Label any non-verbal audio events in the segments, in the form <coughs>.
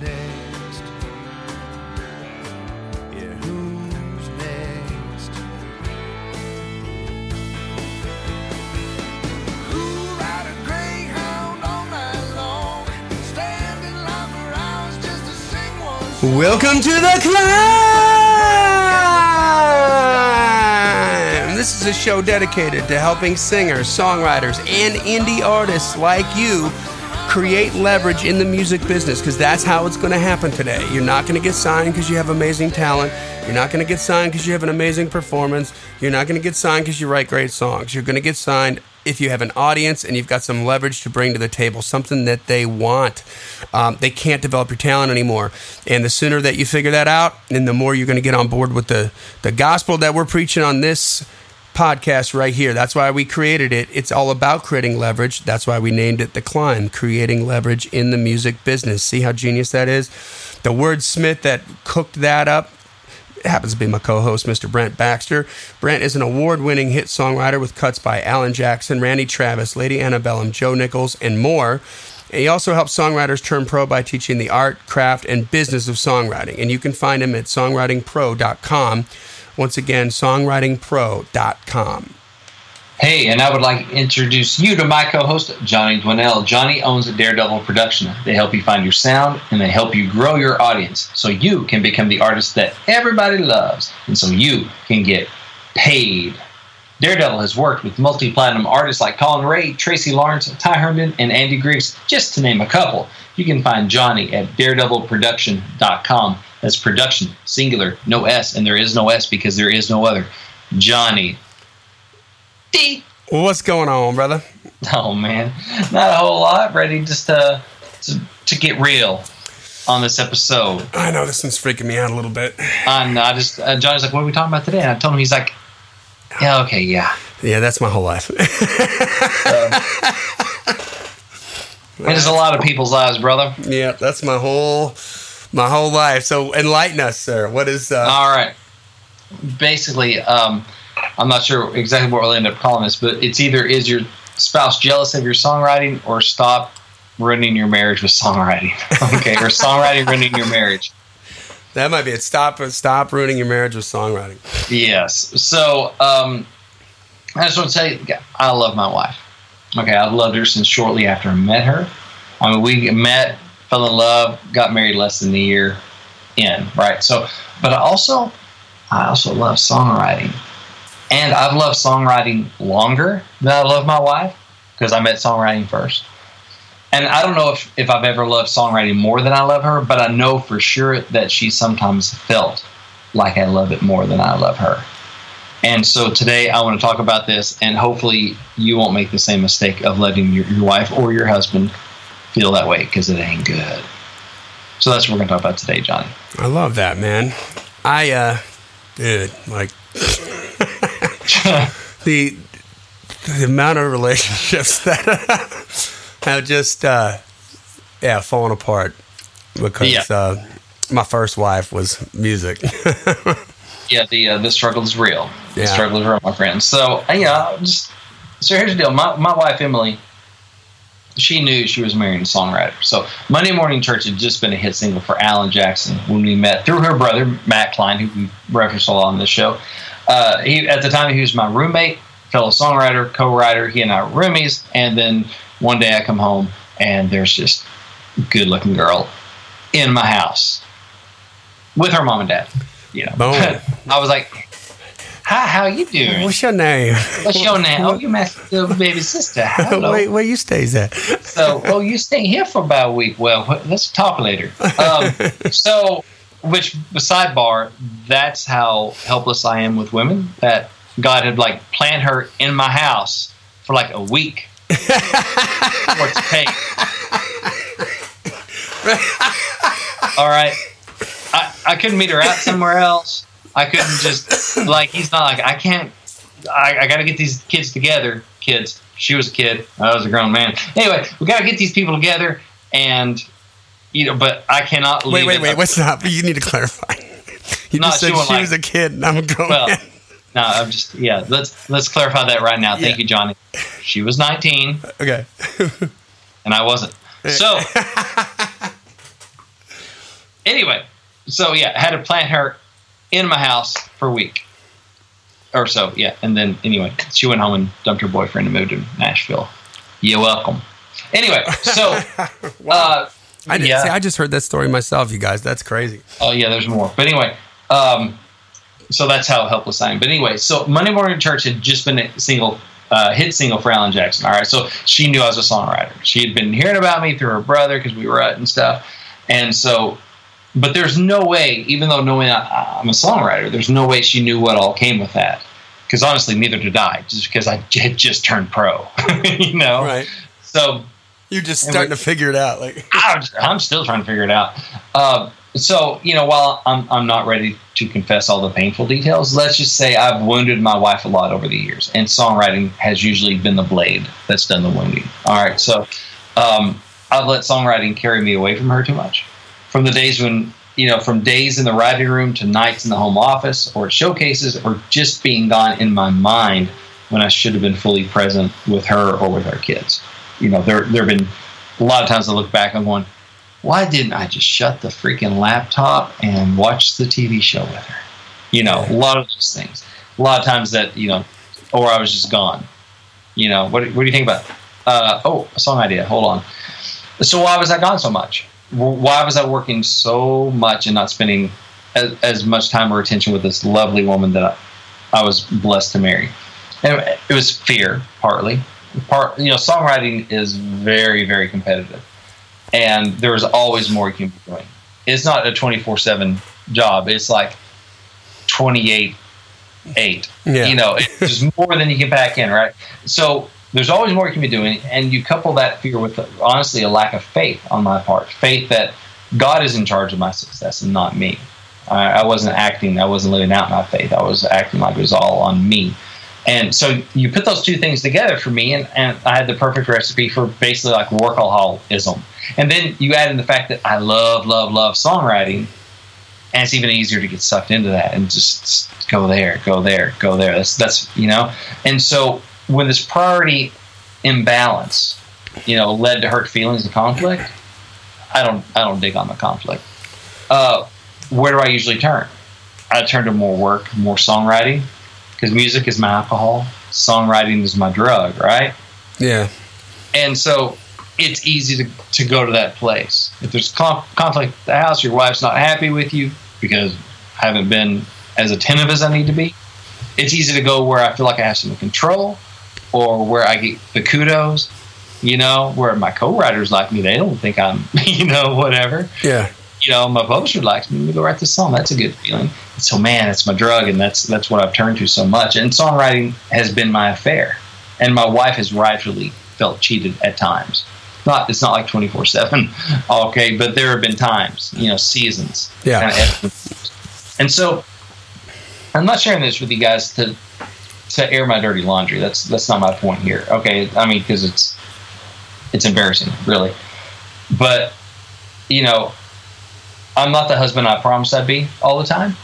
next? Yeah, who's next? Who ride a greyhound all night long? Stand in line for hours just to sing one. Welcome to the climb. This is a show dedicated to helping singers, songwriters, and indie artists like you create leverage in the music business because that's how it's going to happen today. You're not going to get signed because you have amazing talent. You're not going to get signed because you have an amazing performance. You're not going to get signed because you write great songs. You're going to get signed if you have an audience and you've got some leverage to bring to the table, something that they want. Um, they can't develop your talent anymore. And the sooner that you figure that out, and the more you're going to get on board with the, the gospel that we're preaching on this podcast right here. That's why we created it. It's all about creating leverage. That's why we named it The Climb, creating leverage in the music business. See how genius that is? The wordsmith that cooked that up happens to be my co-host, Mr. Brent Baxter. Brent is an award-winning hit songwriter with cuts by Alan Jackson, Randy Travis, Lady Antebellum, Joe Nichols, and more. And he also helps songwriters turn pro by teaching the art, craft, and business of songwriting. And you can find him at songwritingpro.com. Once again, songwritingpro.com. Hey, and I would like to introduce you to my co-host, Johnny Dwinell. Johnny owns Daredevil Production. They help you find your sound and they help you grow your audience so you can become the artist that everybody loves and so you can get paid. Daredevil has worked with multi-platinum artists like Collin Raye, Tracy Lawrence, Ty Herndon, and Andy Griggs, just to name a couple. You can find Johnny at daredevilproduction.com. That's production, singular, no S, and there is no S because there is no other. Johnny. D. What's going on, brother? Oh man, not a whole lot. Ready just to to, to get real on this episode. I know this one's freaking me out a little bit. And I just uh, Johnny's like, "What are we talking about today?" And I told him, he's like, "Yeah, okay, yeah." Yeah, that's my whole life. <laughs> It is a lot of people's lives, brother. yeah, that's my whole my whole life. So enlighten us, sir. What is uh All right. Basically, um, I'm not sure exactly what we'll end up calling this, but it's either is your spouse jealous of your songwriting or stop ruining your marriage with songwriting. <laughs> okay, or songwriting ruining your marriage. that might be it. Stop stop ruining your marriage with songwriting. Yes. So um, I just want to tell you, I love my wife. Okay, I've loved her since shortly after I met her. I mean, we met, fell in love, got married less than a year in, right? So, but I also, I also love songwriting, and I've loved songwriting longer than I love my wife because I met songwriting first. And I don't know if, if I've ever loved songwriting more than I love her, but I know for sure that she sometimes felt like I love it more than I love her. And so today I want to talk about this, and hopefully you won't make the same mistake of letting your, your wife or your husband feel that way because it ain't good. So that's what we're going to talk about today, Johnny. I love that, man. I uh dude, like <laughs> <laughs> the the amount of relationships <laughs> that have just uh yeah, fallen apart because Yeah. uh my first wife was music. yeah, the uh, the struggle is real. The struggle is real, my friend. So uh, yeah, just so here's the deal. My my wife Emily, she knew she was marrying a songwriter. So Monday Morning Church had just been a hit single for Alan Jackson when we met through her brother Matt Klein, who we referenced a lot on this show. Uh, he at the time he was my roommate, fellow songwriter, co-writer. He and I were roomies. And then one day I come home and there's just good looking girl in my house with her mom and dad. You know, <laughs> I was like, "Hi, how you doing? What's your name? What's your name? Oh, you're my little baby sister. Hello. <laughs> Wait, where you stays at? So, oh, you stay here for about a week. Well, let's talk later. Um, <laughs> so, which sidebar? That's how helpless I am with women. That God had like planned her in my house for like a week <laughs> to take. All right, I, I couldn't meet her out somewhere else. I couldn't just <coughs> like he's not like I can't. I, I got to get these kids together. Kids. She was a kid. I was a grown man. Anyway, we got to get these people together, and you know. But I cannot. Wait, leave wait, it wait. What's up? You need to clarify. <laughs> You No, just said won't she like- was a kid and I'm a grown Well, man. no, I'm just yeah. Let's let's clarify that right now. Thank Yeah. you, Johnny. She was 19, Okay. and I wasn't. So <laughs> anyway, so yeah, I had to plant her in my house for a week or so. Yeah, and then anyway, she went home and dumped her boyfriend and moved to Nashville. You're welcome. Anyway, so <laughs> uh, I didn't yeah. see. I just heard that story myself, you guys. That's crazy. Oh yeah, there's more. But anyway, um, so that's how helpless I am. But anyway, so Monday Morning Church had just been a single uh, hit single for Alan Jackson. All right, so she knew I was a songwriter. She had been hearing about me through her brother because we were at and stuff. And so, but there's no way, even though knowing I, I'm a songwriter, there's no way she knew what all came with that. Because honestly, neither did I. Just because I had just turned pro, <laughs> you know. Right. So You're just starting we- to figure it out. Like, <laughs> I'm, I'm still trying to figure it out. Uh, so, you know, while I'm, I'm not ready to confess all the painful details, let's just say I've wounded my wife a lot over the years, and songwriting has usually been the blade that's done the wounding. All right, so um, I've let songwriting carry me away from her too much. From the days when, you know, from days in the writing room to nights in the home office or showcases or just being gone in my mind when I should have been fully present with her or with our kids. You know, there, there have been a lot of times I look back and going, why didn't I just shut the freaking laptop and watch the TV show with her? You know, a lot of those things. A lot of times that, you know, or I was just gone. You know, what, what do you think about uh, oh, a song idea. Hold on. So why was I gone so much? Why was I working so much and not spending as, as much time or attention with this lovely woman that I, I was blessed to marry? And it was fear, partly. Part, you know, songwriting is very, very competitive and there's always more you can be doing. It's not a 24 7 job, it's like 28 8. Yeah. You know, it's just more than you can pack in, right? So there's always more you can be doing. And you couple that fear with, honestly, a lack of faith on my part faith that God is in charge of my success and not me. I, I wasn't acting, I wasn't living out my faith. I was acting like it was all on me. And so you put those two things together for me, and, and I had the perfect recipe for basically like workaholism. And then you add in the fact that I love, love, love songwriting, and it's even easier to get sucked into that and just go there, go there, go there. That's that's you know. And so when this priority imbalance, you know, led to hurt feelings and conflict, I don't I don't dig on the conflict. Uh, where do I usually turn? I turn to more work, more songwriting, because music is my alcohol, songwriting is my drug, right? yeah. And so it's easy to, to go to that place. If there's con- conflict at the house, your wife's not happy with you because I haven't been as attentive as I need to be. It's easy to go where I feel like I have some control or where I get the kudos, you know, where my co writers like me. They don't think I'm, <laughs> you know, whatever. Yeah. You know, my publisher likes me. Me go write this song. That's a good feeling. So, man, it's my drug, and that's that's what I've turned to so much. And songwriting has been my affair, and my wife has rightfully felt cheated at times. Not it's not like twenty four seven, <laughs> okay, but there have been times, you know, seasons. Yeah. kinda and. And so, I'm not sharing this with you guys to to air my dirty laundry. That's that's not my point here. Okay, I mean because it's it's embarrassing, really. But you know, I'm not the husband I promised I'd be all the time.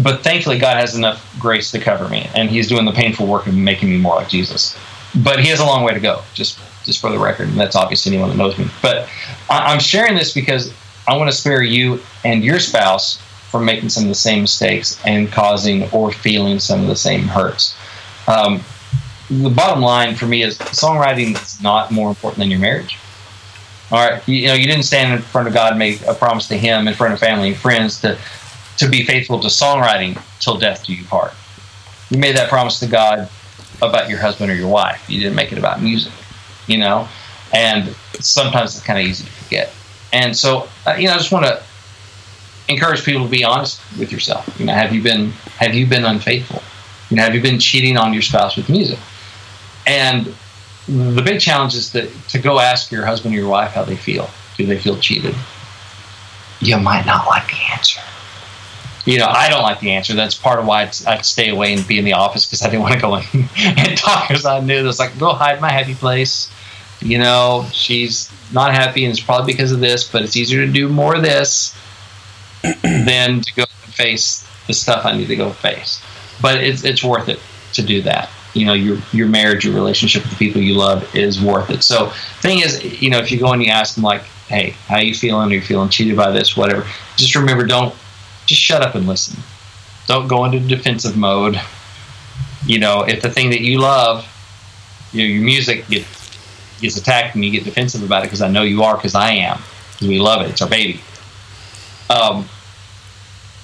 But thankfully, God has enough grace to cover me, and He's doing the painful work of making me more like Jesus. But He has a long way to go, just just for the record, and that's obvious to anyone that knows me. But I- I'm sharing this because I want to spare you and your spouse from making some of the same mistakes and causing or feeling some of the same hurts. Um, the bottom line for me is songwriting is not more important than your marriage. All right, you, you know, you didn't stand in front of God and make a promise to Him in front of family and friends to to be faithful to songwriting till death do you part. You made that promise to God about your husband or your wife. You didn't make it about music, you know, and sometimes it's kind of easy to forget. And so, uh, you know, I just want to encourage people to be honest with yourself. You know, have you been have you been unfaithful? You know, have you been cheating on your spouse with music? And the big challenge is to, to go ask your husband or your wife how they feel. Do they feel cheated? You might not like the answer. You know, I don't like the answer. That's part of why I'd, I'd stay away and be in the office because I didn't want to go in <laughs> and talk because I knew this like, go hide my happy place. You know, she's not happy and it's probably because of this, but it's easier to do more of this <clears throat> than to go face the stuff I need to go face. But it's it's worth it to do that. You know, your your marriage, your relationship with the people you love is worth it. So, thing is, you know, if you go and you ask them like, hey, how you feeling? Are you feeling cheated by this? Whatever. Just remember, don't just shut up and listen. Don't go into defensive mode. You know, if the thing that you love, you know, your music get, gets attacked and you get defensive about it because I know you are because I am because we love it. It's our baby. Um,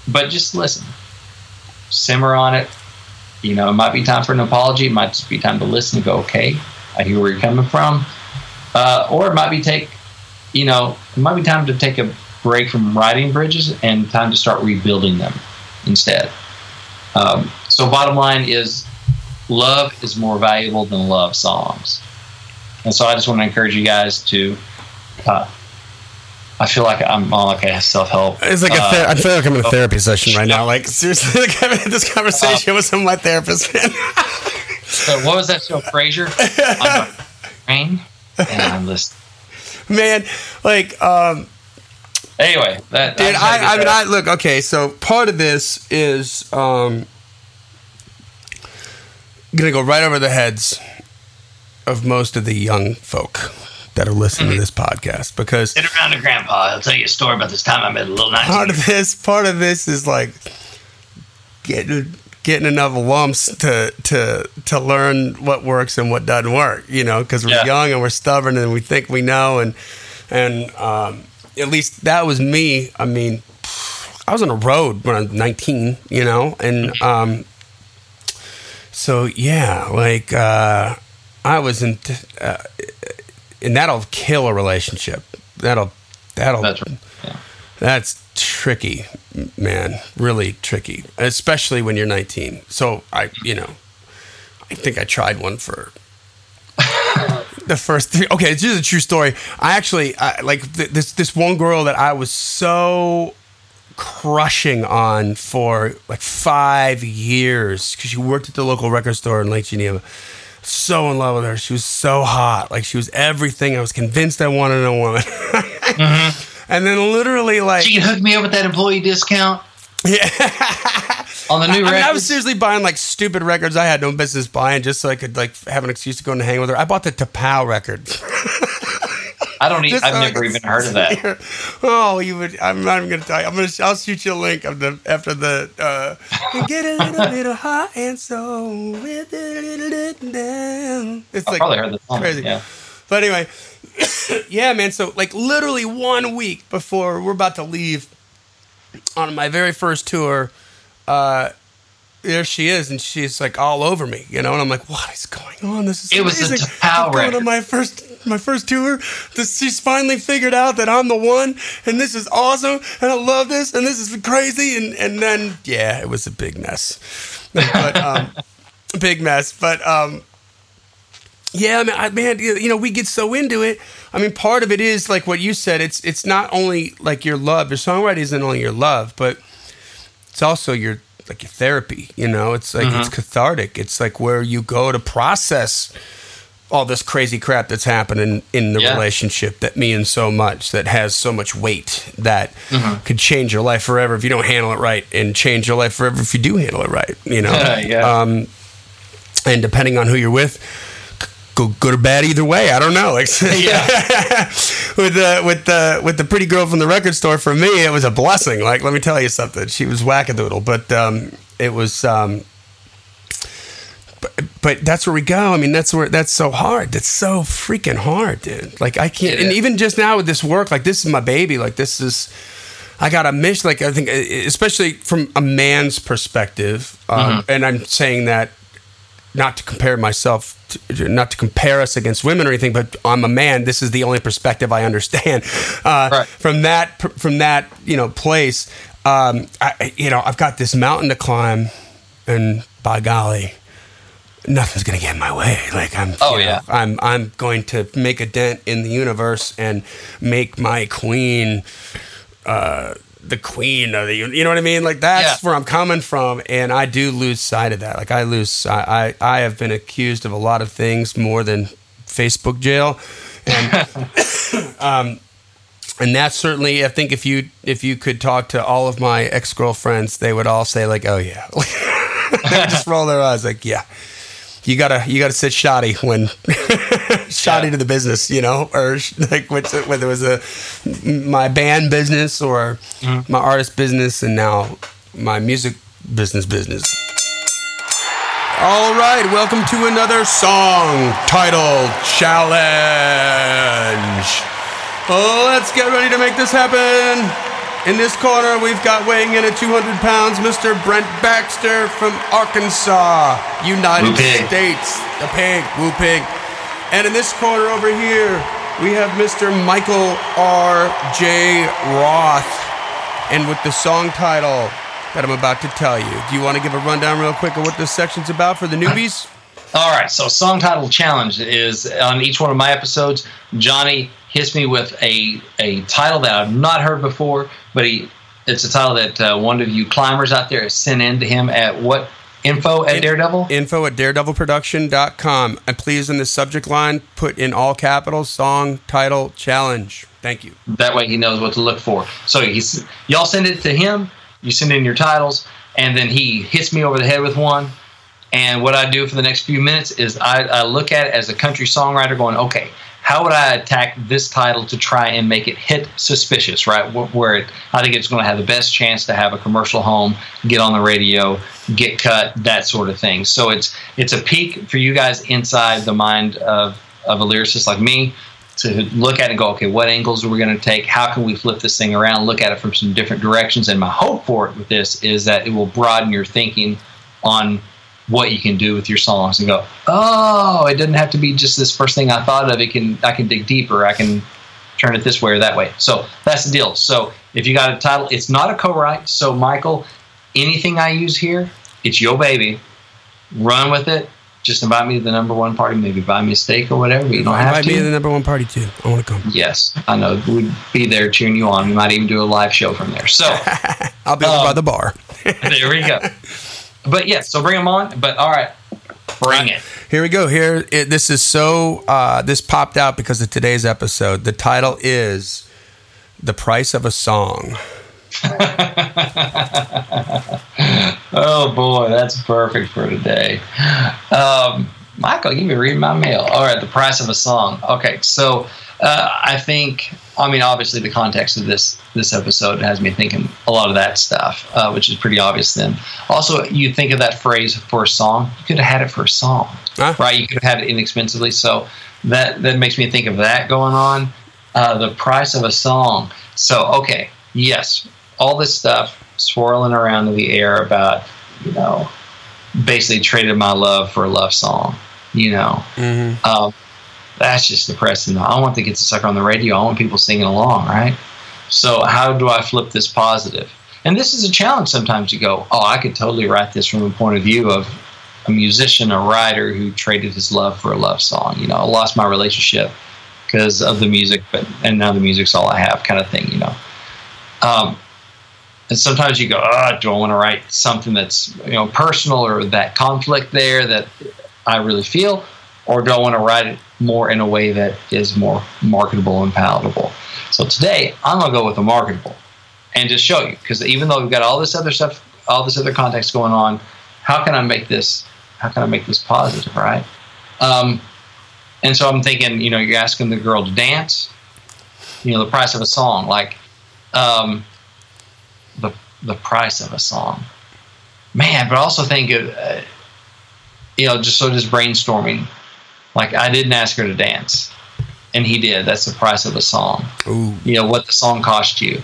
but just listen, simmer on it. You know, it might be time for an apology. It might just be time to listen and go, okay, I hear where you're coming from. Uh, or it might be take, you know, it might be time to take a break from writing bridges and time to start rebuilding them instead. Um, so, bottom line is, love is more valuable than love songs. And so, I just want to encourage you guys to. Uh, I feel like I'm on like a self help. It's like a uh, ther- I feel like I'm in a therapy session right now. Like seriously, <laughs> like I'm in this conversation with some of my therapists. Man. So what was that show, Frasier? I'm a and I'm listening. man, like um, Anyway, that Dude, just had to get I, I mean. I look okay. So part of this is um, gonna go right over the heads of most of the young folk that are listening Mm-hmm. to this podcast because Sit around to Grandpa. He'll tell you a story about this time I met a little nice. part of this, part of this is like getting getting enough lumps to to to learn what works and what doesn't work. You know, because we're Yeah. young and we're stubborn and we think we know and and um, at least that was me. I mean, I was on a road when I was 19, you know, and um, so yeah, like uh, I was in, uh, and that'll kill a relationship. That'll that'll That's right. Yeah. that's tricky, man. Really tricky, especially when you're 19. So I, you know, I think I tried one for <laughs> the first three. Okay, it's just a true story. I actually I, like th- this this one girl that I was so crushing on for like five years because she worked at the local record store in Lake Geneva. So in love with her. She was so hot. Like she was everything. I was convinced I wanted a woman. <laughs> Mm-hmm. And then literally like She hooked me up with that employee discount yeah. on the new I, mean. I was seriously buying like stupid records I had no business buying just so I could like have an excuse to go and hang with her. I bought the Tapao record. <laughs> I don't. Even, Just I've never even heard of that. <laughs> Oh, you would. I'm not even gonna tell you. I'm gonna. I'll shoot you a link of the after the. Uh, get a little bit of hot and so with it down. It's I like probably heard the song. crazy. Yeah. But anyway, <coughs> yeah, man. So like literally one week before we're about to leave on my very first tour, uh, there she is, and she's like all over me, you know. And I'm like, what is going on? This is It was amazing. Tapao I'm going record. to my first my first tour. This, she's finally figured out that I'm the one, and this is awesome, and I love this, and this is crazy. And and then yeah, it was a big mess, but um, <laughs> big mess. But um, yeah, I mean, I, man, you you know, we get so into it. I mean, part of it is like what you said. It's it's not only like your love. Your songwriting isn't only your love, but it's also your like your therapy. You know, it's like it's cathartic. It's like where you go to process all this crazy crap that's happening in the Yeah. relationship that means so much, that has so much weight, that could change your life forever if you don't handle it right, and change your life forever if you do handle it right. You know, Yeah. Um, and depending on who you're with, go good or bad either way. I don't know. Like, <laughs> Yeah. <laughs> with the with the with the pretty girl from the record store, for me, it was a blessing. Like, let me tell you something. She was wackadoodle, but um, it was. Um, but, that's where we go. I mean, that's where that's so hard. That's so freaking hard, dude. Like I can't. It And even just now with this work, like this is my baby. Like this is. I got a mission. Like I think, especially from a man's perspective, um, and I'm saying that not to compare myself, to, not to compare us against women or anything, but I'm a man. This is the only perspective I understand. <laughs> Uh, Right. From that, from that, you know, place, um, I, you know, I've got this mountain to climb, and by golly, nothing's gonna get in my way. Like I'm, Oh, you know, yeah. I'm, I'm going to make a dent in the universe and make my queen uh, the queen of the you know what I mean like that's Yeah. where I'm coming from and I do lose sight of that like I lose I I, I have been accused of a lot of things more than Facebook jail and <laughs> <coughs> um and that's certainly I think if you if you could talk to all of my ex girlfriends they would all say like oh yeah <laughs> they would just roll their eyes like yeah you gotta you gotta sit shoddy when <laughs> shoddy Yeah. to the business, you know, or like whether it was a my band business or Mm-hmm. my artist business, and now my music business business. All right, welcome to another song title challenge. Oh, let's get ready to make this happen. In this corner, we've got weighing in at 200 pounds, Mr. Brent Baxter from Arkansas, United Woo pig. States. The pig, woo pig. And in this corner over here, we have Mr. Michael R. J. Roth. And with the song title that I'm about to tell you, do you want to give a rundown real quick of what this section's about for the newbies? All right, so song title challenge is on each one of my episodes. Johnny hits me with a a title that I've not heard before, but he it's a title that uh, one of you climbers out there has sent in to him at what info at Daredevil. Info at daredevilproduction.com. And please, in the subject line, put in all capitals song title challenge. Thank you. that way he knows what to look for. So he's y'all send it to him. You send in your titles, and then he hits me over the head with one. And what I do for the next few minutes is I, I look at it as a country songwriter, going, okay, how would I attack this title to try and make it hit suspicious, right? Where it, I think it's going to have the best chance to have a commercial home, get on the radio, get cut, that sort of thing. So it's it's a peek for you guys inside the mind of of a lyricist like me to look at it and go, okay, what angles are we going to take? How can we flip this thing around? Look at it from some different directions. And my hope for it with this is that it will broaden your thinking on what you can do with your songs and go, oh, it doesn't have to be just this first thing I thought of. It can I can dig deeper. I can turn it this way or that way. So that's the deal. So if you got a title, it's not a co-write. So Michael, anything I use here, it's your baby. Run with it. Just invite me to the number one party. Maybe buy me a steak or whatever. You don't have Invite to. me to the number one party too. I want to come. Yes, I know. We'd be there cheering you on. We might even do a live show from there. So <laughs> I'll be over Um, by the bar. <laughs> there we go. <laughs> But yeah, so bring them on. But all right, bring it. Here we go. Here, it, this is so. Uh, this popped out because of today's episode. The title is "The Price of a Song." <laughs> Oh boy, that's perfect for today. Um, Michael, you been reading my mail. All right, the price of a song. Okay, so uh, I think, I mean, obviously the context of this this episode has me thinking a lot of that stuff, uh, which is pretty obvious. Then, also, you think of that phrase for a song. You could have had it for a song, Huh? right? You could have had it inexpensively. So that that makes me think of that going on. Uh, the price of a song. So okay, yes, all this stuff swirling around in the air about you know basically traded my love for a love song. You know, Mm-hmm. um, that's just depressing. I want to get the sucker on the radio. I want people singing along, right? So how do I flip this positive? And this is a challenge. Sometimes you go, oh, I could totally write this from a point of view of a musician, a writer who traded his love for a love song. You know, I lost my relationship because of the music, but and now the music's all I have, kind of thing. You know. Um, and sometimes you go, oh, do I want to write something that's you know personal or that conflict there that I really feel, or do I want to write it more in a way that is more marketable and palatable? So today I'm gonna go with the marketable, and just show you because even though we've got all this other stuff, all this other context going on, how can I make this? How can I make this positive, right? Um, and so I'm thinking, you know, you're asking the girl to dance. You know, the price of a song, like um, the the price of a song, man. But also think of, uh, you know, just so just brainstorming. Like I didn't ask her to dance, and he did. That's the price of a song. Ooh. You know what the song cost you.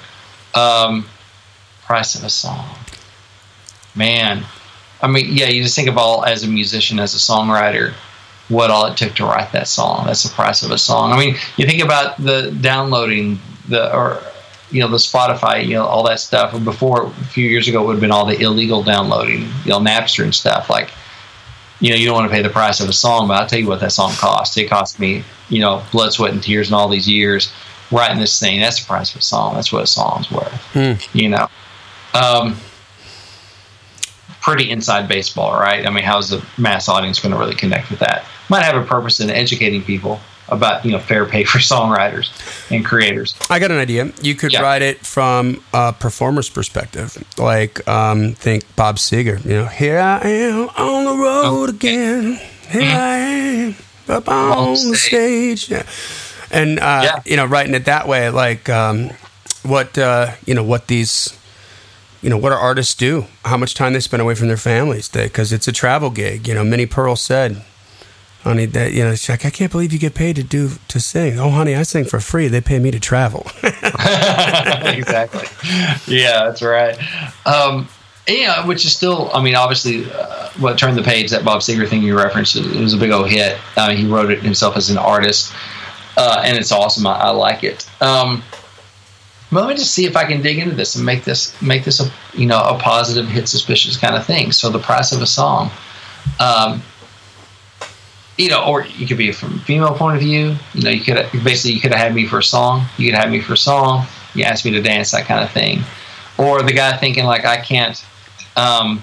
Um, price of a song, man. I mean, yeah, you just think of all as a musician, as a songwriter, what all it took to write that song. That's the price of a song. I mean, you think about the downloading, the or you know the Spotify, you know all that stuff. Before a few years ago, it would have been all the illegal downloading, you know Napster and stuff. Like, you know, you don't want to pay the price of a song, but I'll tell you what that song cost. It cost me, you know, blood, sweat, and tears, and all these years writing this thing. That's the price of a song. That's what a song's worth. Hmm. You know. Um, pretty inside baseball, right? I mean, how's the mass audience going to really connect with that? Might have a purpose in educating people about you know fair pay <laughs> for songwriters and creators. I got an idea. You could Yeah. write it from a performer's perspective. Like, um, think Bob Seger. You know, here I am on the road again. Here I am up on, On the stage. stage. Yeah. And uh, Yeah. you know, writing it that way, like um, what uh, you know, what these you know, what our artists do, how much time they spend away from their families, because it's a travel gig. You know, Minnie Pearl said, "Honey, that you know, she's like, I can't believe you get paid to do to sing. Oh, honey, I sing for free. They pay me to travel." <laughs> exactly. Yeah, that's right. Um, yeah, which is still, I mean, obviously, uh, what turned the page that Bob Seger thing you referenced, it was a big old hit. Uh, he wrote it himself as an artist, uh, and it's awesome. I, I like it. Um, but let me just see if I can dig into this and make this make this a you know a positive hit suspicious kind of thing. So the price of a song, um, you know, or you could be from a female point of view. You know, you could basically you could have had me for a song. You could have me for a song. You asked me to dance, that kind of thing. Or the guy thinking like I can't, um,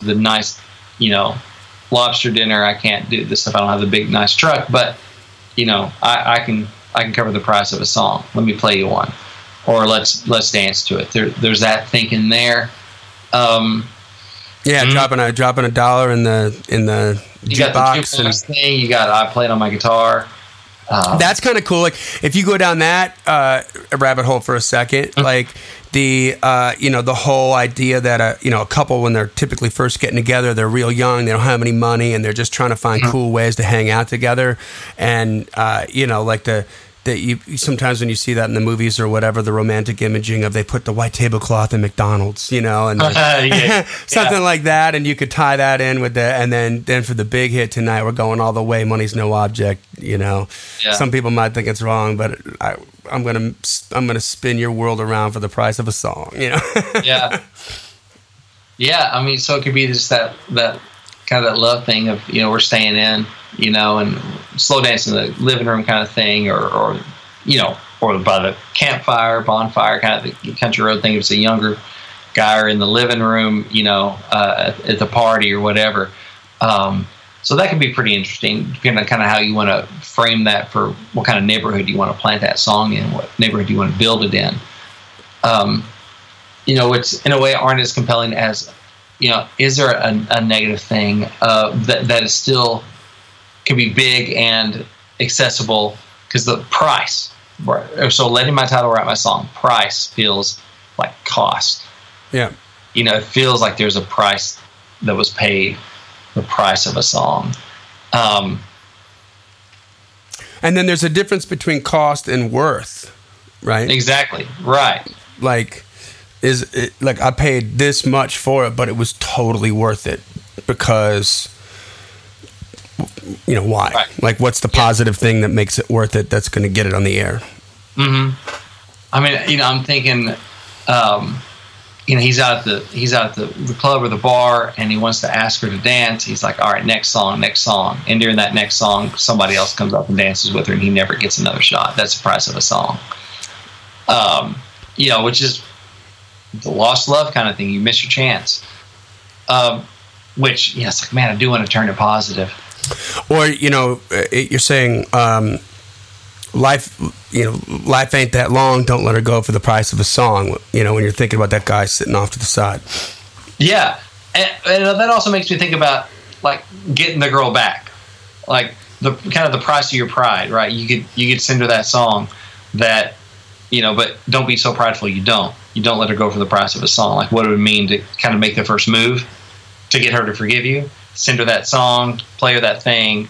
The nice, you know, lobster dinner. I can't do this if I don't have the big nice truck, but you know, I, I can I can cover the price of a song. Let me play you one, or let's let's dance to it. There, there's that thinking there. Um, yeah, Mhm. dropping a dropping a dollar in the in the you got the jukebox and thing. You got I played on my guitar. Uh, That's kind of cool. Like if you go down that uh, rabbit hole for a 2nd Mm-hmm. like the uh, you know the whole idea that a you know a couple when they're typically first getting together, they're real young, they don't have any money, and they're just trying to find Mm-hmm. cool ways to hang out together, and uh, you know like the. That you sometimes when you see that in the movies or whatever, the romantic imaging of they put the white tablecloth in McDonald's, you know, and <laughs> <laughs> Yeah. something Yeah. like that, and you could tie that in with the, and then then for the big hit tonight, we're going all the way. Money's no object, you know. Yeah. Some people might think it's wrong, but I, I'm gonna I'm gonna spin your world around for the price of a song, you know. <laughs> yeah, yeah. I mean, so it could be just that that kind of that love thing of you know we're staying in, you know, and slow dance in the living room kind of thing, or or you know, or by the campfire, bonfire kind of the country road thing. If it's a younger guy or in the living room, you know, uh, at, the party or whatever. Um, so that can be pretty interesting, depending on kind of how you want to frame that for what kind of neighborhood you want to plant that song in, what neighborhood you want to build it in. Um, you know, it's in a way aren't as compelling as, you know, is there a, a negative thing uh, that that is still can be big and accessible because the price. right, So letting my title write my song, price feels like cost. yeah. You know, it feels like there's a price that was paid, the price of a song. Um, And then there's a difference between cost and worth, right? exactly right. Like, is it like I paid this much for it, but it was totally worth it because. You know why? Right. Like, what's the positive thing that makes it worth it? That's going to get it on the air. mm-hmm. I mean, you know, I'm thinking, um, you know, he's out at the he's out at the, the club or the bar, and he wants to ask her to dance. He's like, "All right, next song, next song." And during that next song, somebody else comes up and dances with her, and he never gets another shot. That's the price of a song. Um, you know, which is the lost love kind of thing. You miss your chance. Um, which, yeah, it's like, man, I do want to turn it positive. Or you know, uh, you're saying um, life. You know, life ain't that long. Don't let her go for the price of a song. You know, when you're thinking about that guy sitting off to the side. Yeah, and, and that also makes me think about like getting the girl back, like the kind of the price of your pride, right? You could you could send her that song that you know, but don't be so prideful. You don't you don't let her go for the price of a song. Like what it would mean to kind of make the first move to get her to forgive you. Send her that song, play her that thing,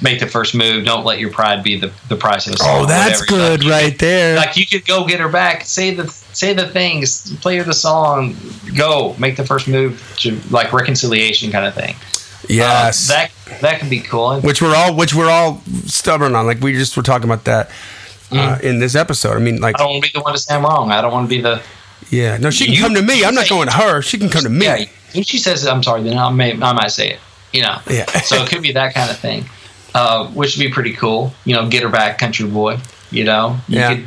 make the first move. Don't let your pride be the, the price of a song. Oh, that's good Like, right there. like you could go get her back say the say the things play her the song go make the first move to like reconciliation kind of thing yes. Uh, that that can be cool which we're all which we're all stubborn on. Like we just were talking about that uh, in this episode. I mean, like i don't want to be the one to say i'm wrong i don't want to be the yeah, no, she can You- come to me. I'm not going to her. She can come to me. yeah when she says i'm sorry then i may i might say it you know? Yeah. so it could be that kind of thing uh, which would be pretty cool you know get her back country boy you know? You Yeah. could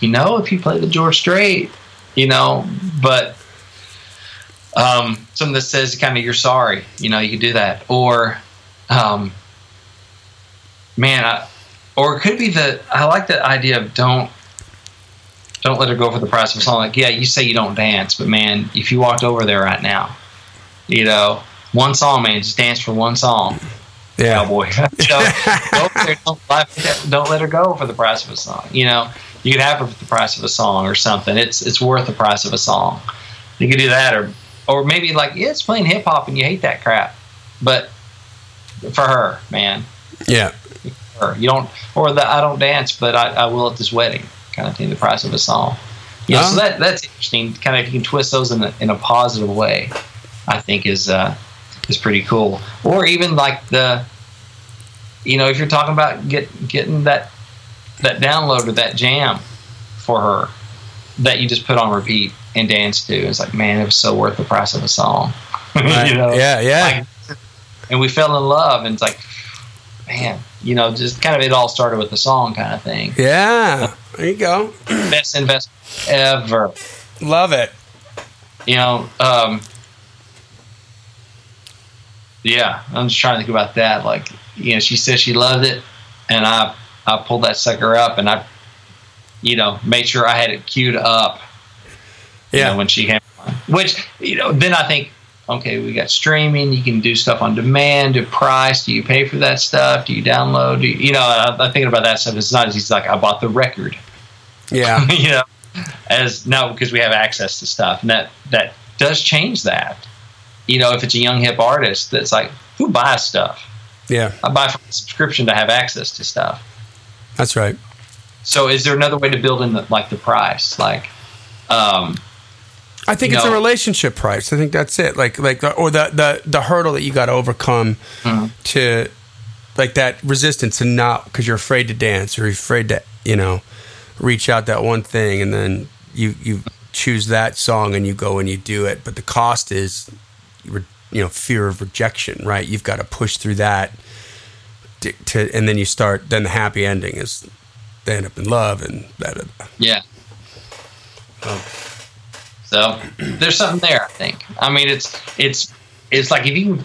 you know if you play the george strait you know? But um, something that says kind of you're sorry you know you could do that. Or um, man I, or it could be the i like the idea of don't don't let her go for the price of a song. Like yeah you say you don't dance but man if you walked over there right now you know one song man just dance for one song Yeah. cowboy. you know, there, don't, laugh- don't let her go for the price of a song. You know, you could have her for the price of a song or something. It's it's worth the price of a song. You could do that, or or maybe like yeah, it's playing hip hop and you hate that crap, but for her, man, Yeah. her you don't or the I don't dance, but I, I will at this wedding kind of thing. The price of a song. You know, uh-huh. so Oh. that that's interesting. Kind of if you can twist those in a, in a positive way, I think is uh, is pretty cool. Or even like the, you know, if you're talking about get getting that that download or that jam for her that you just put on repeat and dance to, it's like man, it was so worth the price of a song. <laughs> Right. you know, Yeah, yeah. Like, and we fell in love, and it's like, man, you know, just kind of it all started with the song kind of thing. Yeah. There you go. Best investment ever. Love it. you know um yeah i'm just trying to think about that like you know she said she loved it and i i pulled that sucker up and i you know made sure i had it queued up you Yeah. know, when she came on which you know then i think okay we got streaming you can do stuff on demand do price do you pay for that stuff do you download do you, you know I, i'm thinking about that stuff it's not as easy like i bought the record Yeah. <laughs> you know, as now because we have access to stuff, and that that does change that. You know, if it's a young hip artist that's like, who buys stuff? Yeah. I buy from a subscription to have access to stuff. That's right. So, is there another way to build in the like the price? Like, um, I think it's a relationship price. I think that's it. Like like or the the the hurdle that you got to overcome Mhm. to like that resistance to not because you're afraid to dance or you're afraid to you know reach out that one thing and then you you choose that song and you go and you do it. But the cost is you know fear of rejection, right? You've got to push through that to, to and then you start. Then the happy ending is they end up in love and blah, blah, blah. yeah. Um, so there's something there. I think. I mean, it's it's it's like if you can,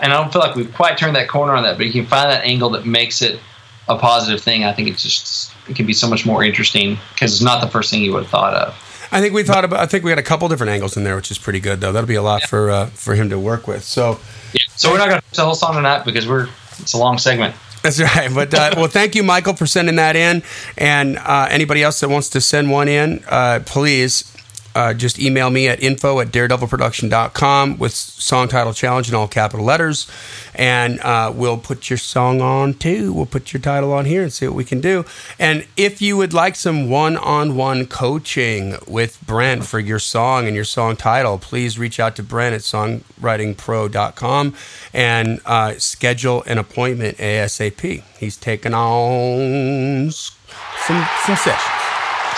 and I don't feel like we've quite turned that corner on that, but you can find that angle that makes it a positive thing. I think it's just it can be so much more interesting because it's not the first thing you would have thought of. I think we thought about. I think we had a couple different angles in there, which is pretty good, though. That'll be a lot for uh, for him to work with. So Yeah. So we're not going to tell us on song tonight because we're it's a long segment. that's right. But uh, well, thank you, Michael, for sending that in. And uh, anybody else that wants to send one in, uh, please uh, just email me at info at daredevilproduction.com with song title challenge in all capital letters. And uh, we'll put your song on too. We'll put your title on here and see what we can do. And if you would like some one on one coaching with Brent for your song and your song title, please reach out to Brent at songwritingpro.com and uh, schedule an appointment ASAP. He's taking on some, some sessions.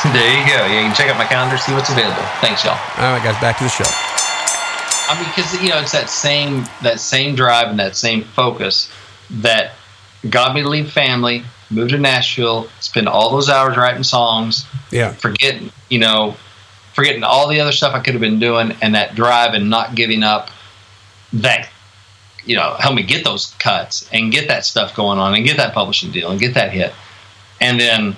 There you go. Yeah, you can check out my calendar, see what's available. Thanks, y'all. All right, guys, back to the show. I mean, because you know, it's that same that same drive and that same focus that got me to leave family, move to Nashville, spend all those hours writing songs, Yeah. forget you know, forgetting all the other stuff I could have been doing, and that drive and not giving up. That you know, help me get those cuts and get that stuff going on and get that publishing deal and get that hit, and then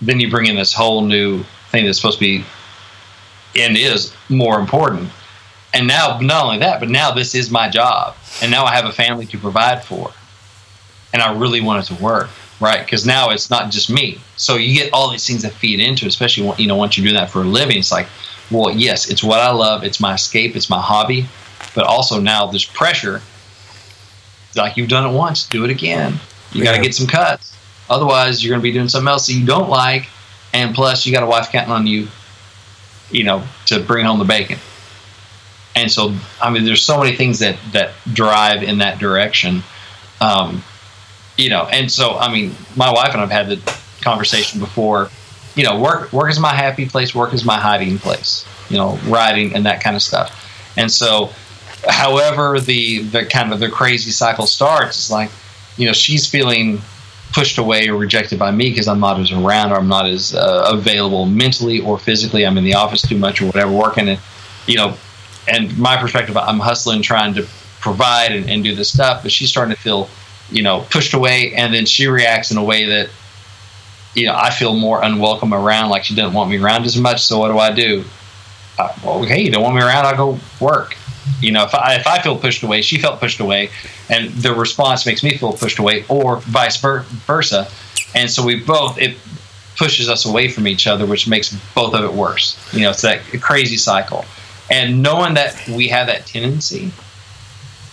then you bring in this whole new thing that's supposed to be and is more important. And now, not only that, but now this is my job, and now I have a family to provide for, and I really want it to work, right? Because now it's not just me. So you get all these things that feed into, it, especially when- you know once you do that for a living. It's like, well, yes, it's what I love, it's my escape, it's my hobby, but also now there's pressure. Like you've done it once, do it again. You got to get some cuts. Otherwise, you're going to be doing something else that you don't like, and plus, you got a wife counting on you, you know, to bring home the bacon. And so, I mean, there's so many things that that drive in that direction, um, you know. And so, I mean, my wife and I've had the conversation before. You know, work work is my happy place. Work is my hiding place. You know, writing and that kind of stuff. And so, however the the kind of the crazy cycle starts, it's like, you know, she's feeling pushed away or rejected by me because I'm not as around or I'm not as uh, available mentally or physically. I'm in the office too much or whatever, working and you know, and my perspective, I'm hustling, trying to provide and, and do this stuff, but she's starting to feel, you know, pushed away, and then she reacts in a way that, you know, I feel more unwelcome around, like she doesn't want me around as much. So what do I do? Uh, well, hey, you don't want me around? I go work. You know, if I if I feel pushed away, she felt pushed away, and the response makes me feel pushed away, or vice versa, and so we both it pushes us away from each other, which makes both of it worse. You know, it's that crazy cycle. And knowing that we have that tendency,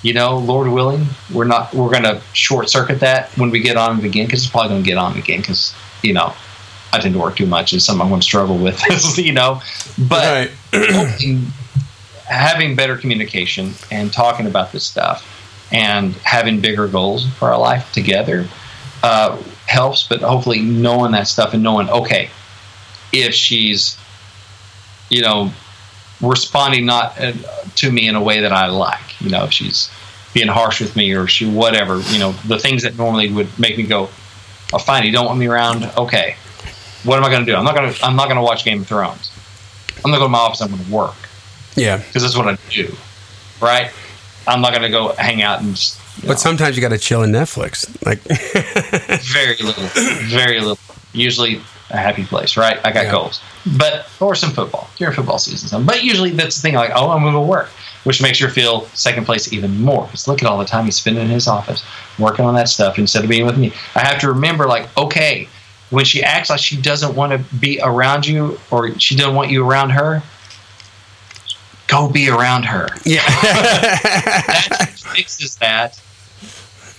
you know, Lord willing, we're not we're going to short circuit that when we get on it again because it's probably going to get on again because you know I tend to work too much and something I'm going to struggle with, <laughs> you know. But <clears throat> hopefully having better communication and talking about this stuff and having bigger goals for our life together uh, helps. But hopefully, knowing that stuff and knowing, okay, if she's, you know, responding not uh, to me in a way that I like, you know, if she's being harsh with me or she whatever, you know, the things that normally would make me go, oh, fine, you don't want me around, okay. What am I going to do? I'm not going to. I'm not going to watch Game of Thrones. I'm going to go to my office. I'm going to work Yeah. because that's what I do, right? I'm not going to go hang out and just, But know, sometimes you got to chill in Netflix. Like, <laughs> very little, very little. Usually a happy place, right? I got Yeah. goals, but or some football during football season. Some, but usually that's the thing. Like, oh, I'm going to work, which makes you feel second place even more. Because look at all the time he's spending in his office working on that stuff instead of being with me. I have to remember, like, okay, when she acts like she doesn't want to be around you or she doesn't want you around her, go be around her. yeah. <laughs> that fixes that.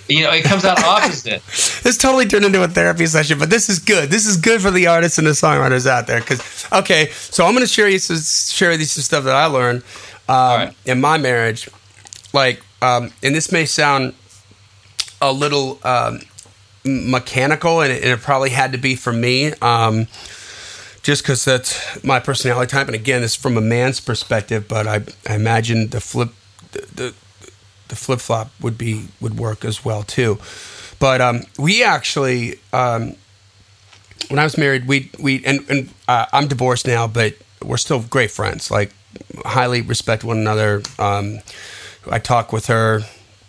You know, it comes out opposite. this totally turned into a therapy session, but this is good. This is good for the artists and the songwriters out there. Because okay, so I'm going to share you some, share with you some stuff that I learned um, right. in my marriage. Like, um, and this may sound a little um, mechanical, and it, and it probably had to be for me. Just because that's my personality type, and again, it's from a man's perspective, but I, I imagine the flip, the, the the flip flop would be would work as well too. But um, we actually, um, when I was married, we we and, and uh, I'm divorced now, but we're still great friends. Like highly respect one another. Um, I talk with her.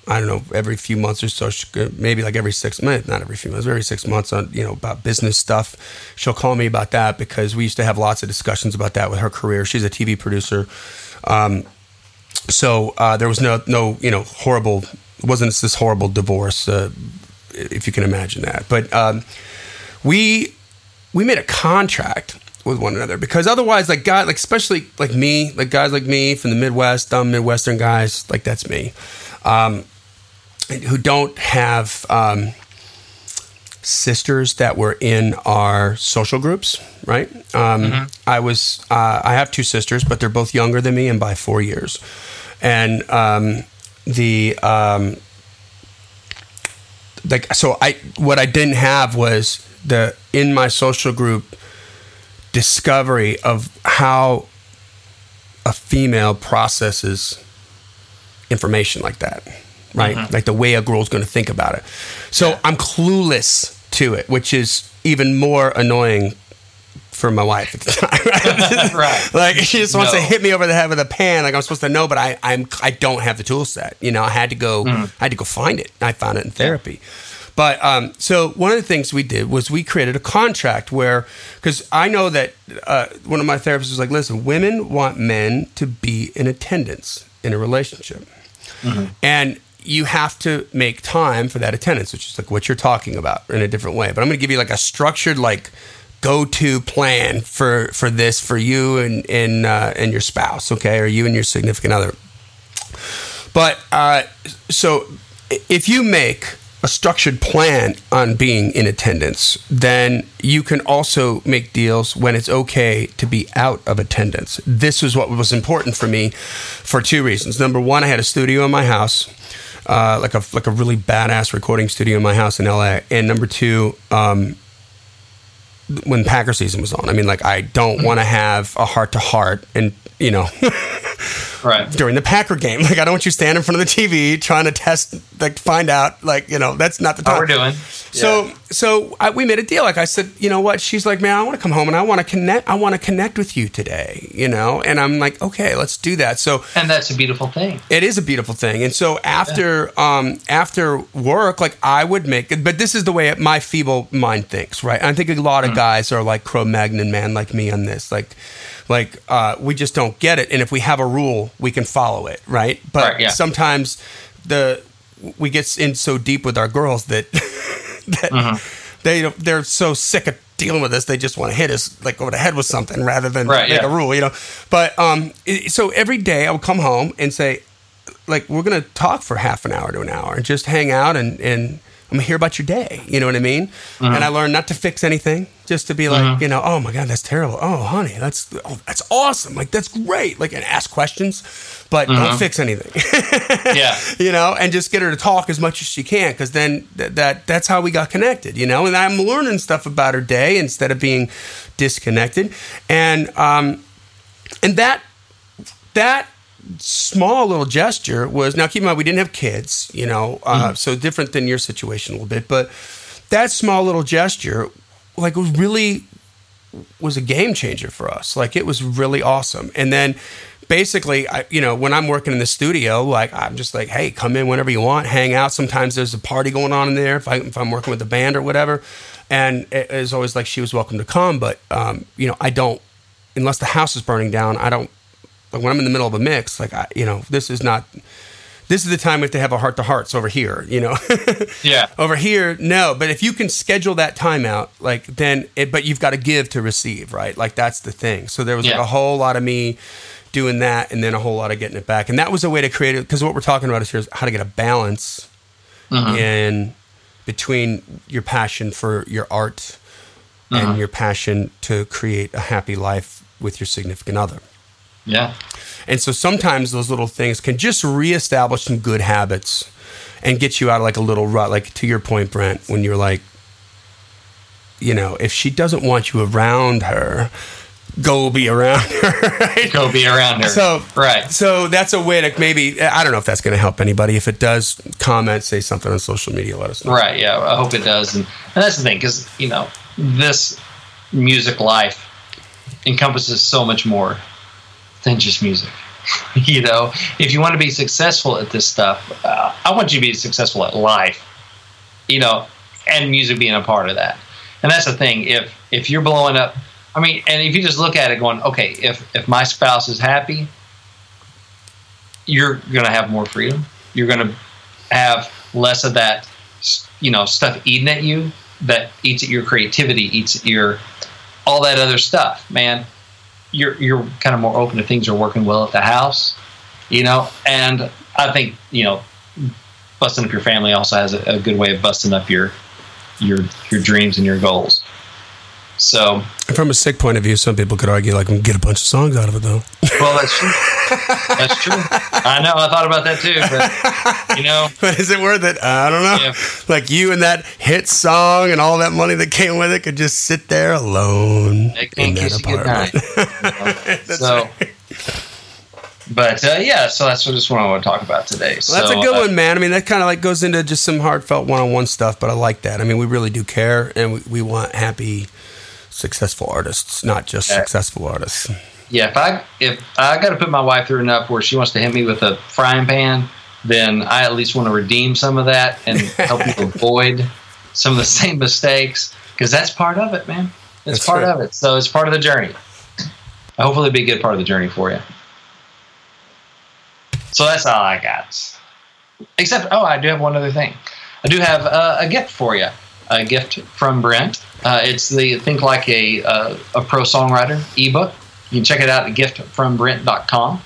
I don't know every few months or so, maybe like every six months, not every few months, every six months on you know about business stuff. She'll call me about that because we used to have lots of discussions about that with her career. She's a TV producer. Um, so uh, there was no no you know horrible wasn't this horrible divorce uh, if you can imagine that but um, we we made a contract with one another because otherwise like guys like especially like me like guys like me from the midwest dumb midwestern guys like that's me um, who don't have um, sisters that were in our social groups, right? Um, I was, uh, I have two sisters, but they're both younger than me and by four years. And um, the, um, like, so I, what I didn't have was the, in my social group, discovery of how a female processes information like that, right? Like the way a girl's going to think about it. So I'm clueless to it, which is even more annoying for my wife at the time. Right. Like she just wants to hit me over the head with a pan, like I'm supposed to know, but I I'm I don't have the tool set. You know, I had to go Mm-hmm. I had to go find it. I found it in therapy. But um, so one of the things we did was we created a contract where, because I know that uh, one of my therapists was like, listen, women want men to be in attendance in a relationship, and you have to make time for that attendance, which is like what you're talking about in a different way. But I'm going to give you like a structured like go-to plan for for this for you and and uh, and your spouse, okay, or you and your significant other. But uh, so if you make a structured plan on being in attendance, then you can also make deals when it's okay to be out of attendance. This was what was important for me for two reasons. Number one, I had a studio in my house. Uh, like a like a really badass recording studio in my house in LA, and number two, um, when Packer season was on. I mean, like I don't want to have a heart to heart, and you know, <laughs> Right. during the Packer game. <laughs> Like I don't want you standing in front of the TV trying to test, like find out, like you know, that's not the time. How we're doing. So, so I, we made a deal. Like I said, you know what? She's like, man, I want to come home and I want to connect. I want to connect with you today. You know, and I'm like, okay, let's do that. So And that's a beautiful thing. it is a beautiful thing. And so after um, after work, like I would make it, but this is the way my feeble mind thinks, right? I think a lot Mm. of guys are like Cro-Magnon man like me on this, like like uh, we just don't get it. And if we have a rule, we can follow it, right? But Right, yeah. sometimes the we get in so deep with our girls that <laughs> that Mm-hmm. they they're so sick of dealing with us they just want to hit us like over the head with something rather than Right, make yeah. a rule you know but um so every day i would come home and say like we're gonna talk for half an hour to an hour and just hang out and and I'm gonna hear about your day. You know what I mean? Uh-huh. And I learned not to fix anything, just to be like, uh-huh. you know, oh my god, that's terrible. Oh, honey, that's oh, that's awesome. Like that's great. Like and ask questions, but don't uh-huh. fix anything. <laughs> Yeah. you know, and just get her to talk as much as she can, because then th- that that's how we got connected. You know, and I'm learning stuff about her day instead of being disconnected, and um, and that that small little gesture was now keep in mind we didn't have kids you know uh, so different than your situation a little bit but that small little gesture like was really was a game changer for us. Like it was really awesome. And then basically I, you know when i'm working in the studio like i'm just like hey come in whenever you want hang out. Sometimes there's a party going on in there if, I, if i'm working with a band or whatever. And it is always like she was welcome to come but um, you know i don't unless the house is burning down i don't like when I'm in the middle of a mix, like I, you know, this is not. This is the time we have to have a heart to hearts over here, you know. <laughs> Yeah. over here, no. But if you can schedule that time out, like then, it, but you've got to give to receive, right? Like that's the thing. So there was like a whole lot of me doing that, and then a whole lot of getting it back, and that was a way to create it. Because what we're talking about is here is how to get a balance mm-hmm. in between your passion for your art and mm-hmm. your passion to create a happy life with your significant other. Yeah. And so sometimes those little things can just reestablish some good habits and get you out of like a little rut. Like to your point, Brent, when you're like, you know, if she doesn't want you around her, go be around her. <laughs> Right? Go be around her. So right. So that's a way to maybe I don't know if that's going to help anybody. If it does, comment, say something on social media, let us know. Right. Yeah. I hope it does. And, and that's the thing, because you know, this music life encompasses so much more than just music. <laughs> you know, if you want to be successful at this stuff, uh, I want you to be successful at life. You know, and music being a part of that. And that's the thing. If if you're blowing up, I mean, and if you just look at it, going, okay, if if my spouse is happy, you're gonna have more freedom. You're gonna have less of that, you know, stuff eating at you that eats at your creativity, eats at your all that other stuff. Man, you're you're kind of more open to things are working well at the house, you know. And I think you know, busting up your family also has a, a good way of busting up your your your dreams and your goals. So, From a sick point of view, some people could argue like, get a bunch of songs out of it though. well, that's true. That's true. I know. I thought about that too, but you know, <laughs> But is it worth it? I don't know. Yeah. Like you and that hit song and all that money that came with it could just sit there alone in that apartment. goodnight. you know? so, but uh, yeah, so that's what just what I want to talk about today. So Well, that's a good uh, one, man. I mean, that kind of like goes into just some heartfelt one-on-one stuff, but I like that. I mean, we really do care, and we, we want happy, successful artists, not just successful artists. Yeah, if I if I got to put my wife through enough where she wants to hit me with a frying pan, then I at least want to redeem some of that and help you <laughs> avoid some of the same mistakes because that's part of it, man. It's That's part right. of it. So it's part of the journey. Hopefully, it'll be a good part of the journey for you. So that's all I got. Except, oh, I do have one other thing. I do have uh, a gift for you. A gift from Brent. Uh, it's the Think Like a, uh, a Pro Songwriter ebook. You can check it out at giftfrombrent.com.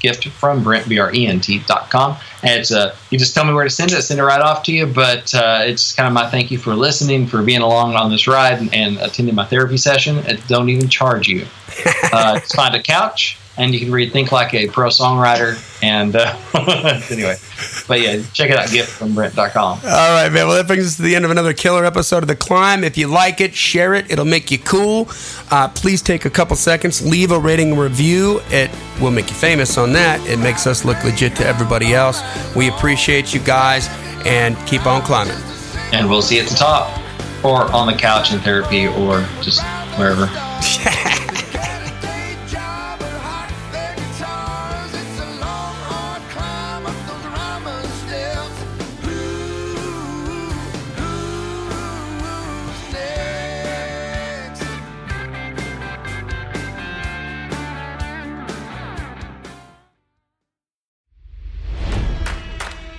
Gift from Brent, B R E N T.com. And it's, uh, you just tell me where to send it, send it right off to you. But uh, it's kind of my thank you for listening, for being along on this ride, and, and attending my therapy session. It don't even charge you. <laughs> Uh, just find a couch, and you can read Think Like a Pro Songwriter. And uh, <laughs> anyway, but yeah, check it out, giftfrombrent.com. All right, man. Well, that brings us to the end of another killer episode of The Climb. If you like it, share it. It'll make you cool. Uh, please take a couple seconds, leave a rating and review. It will make you famous on that. It makes us look legit to everybody else. We appreciate you guys and keep on climbing. And we'll see you at the top, or on the couch in therapy, or just wherever. <laughs>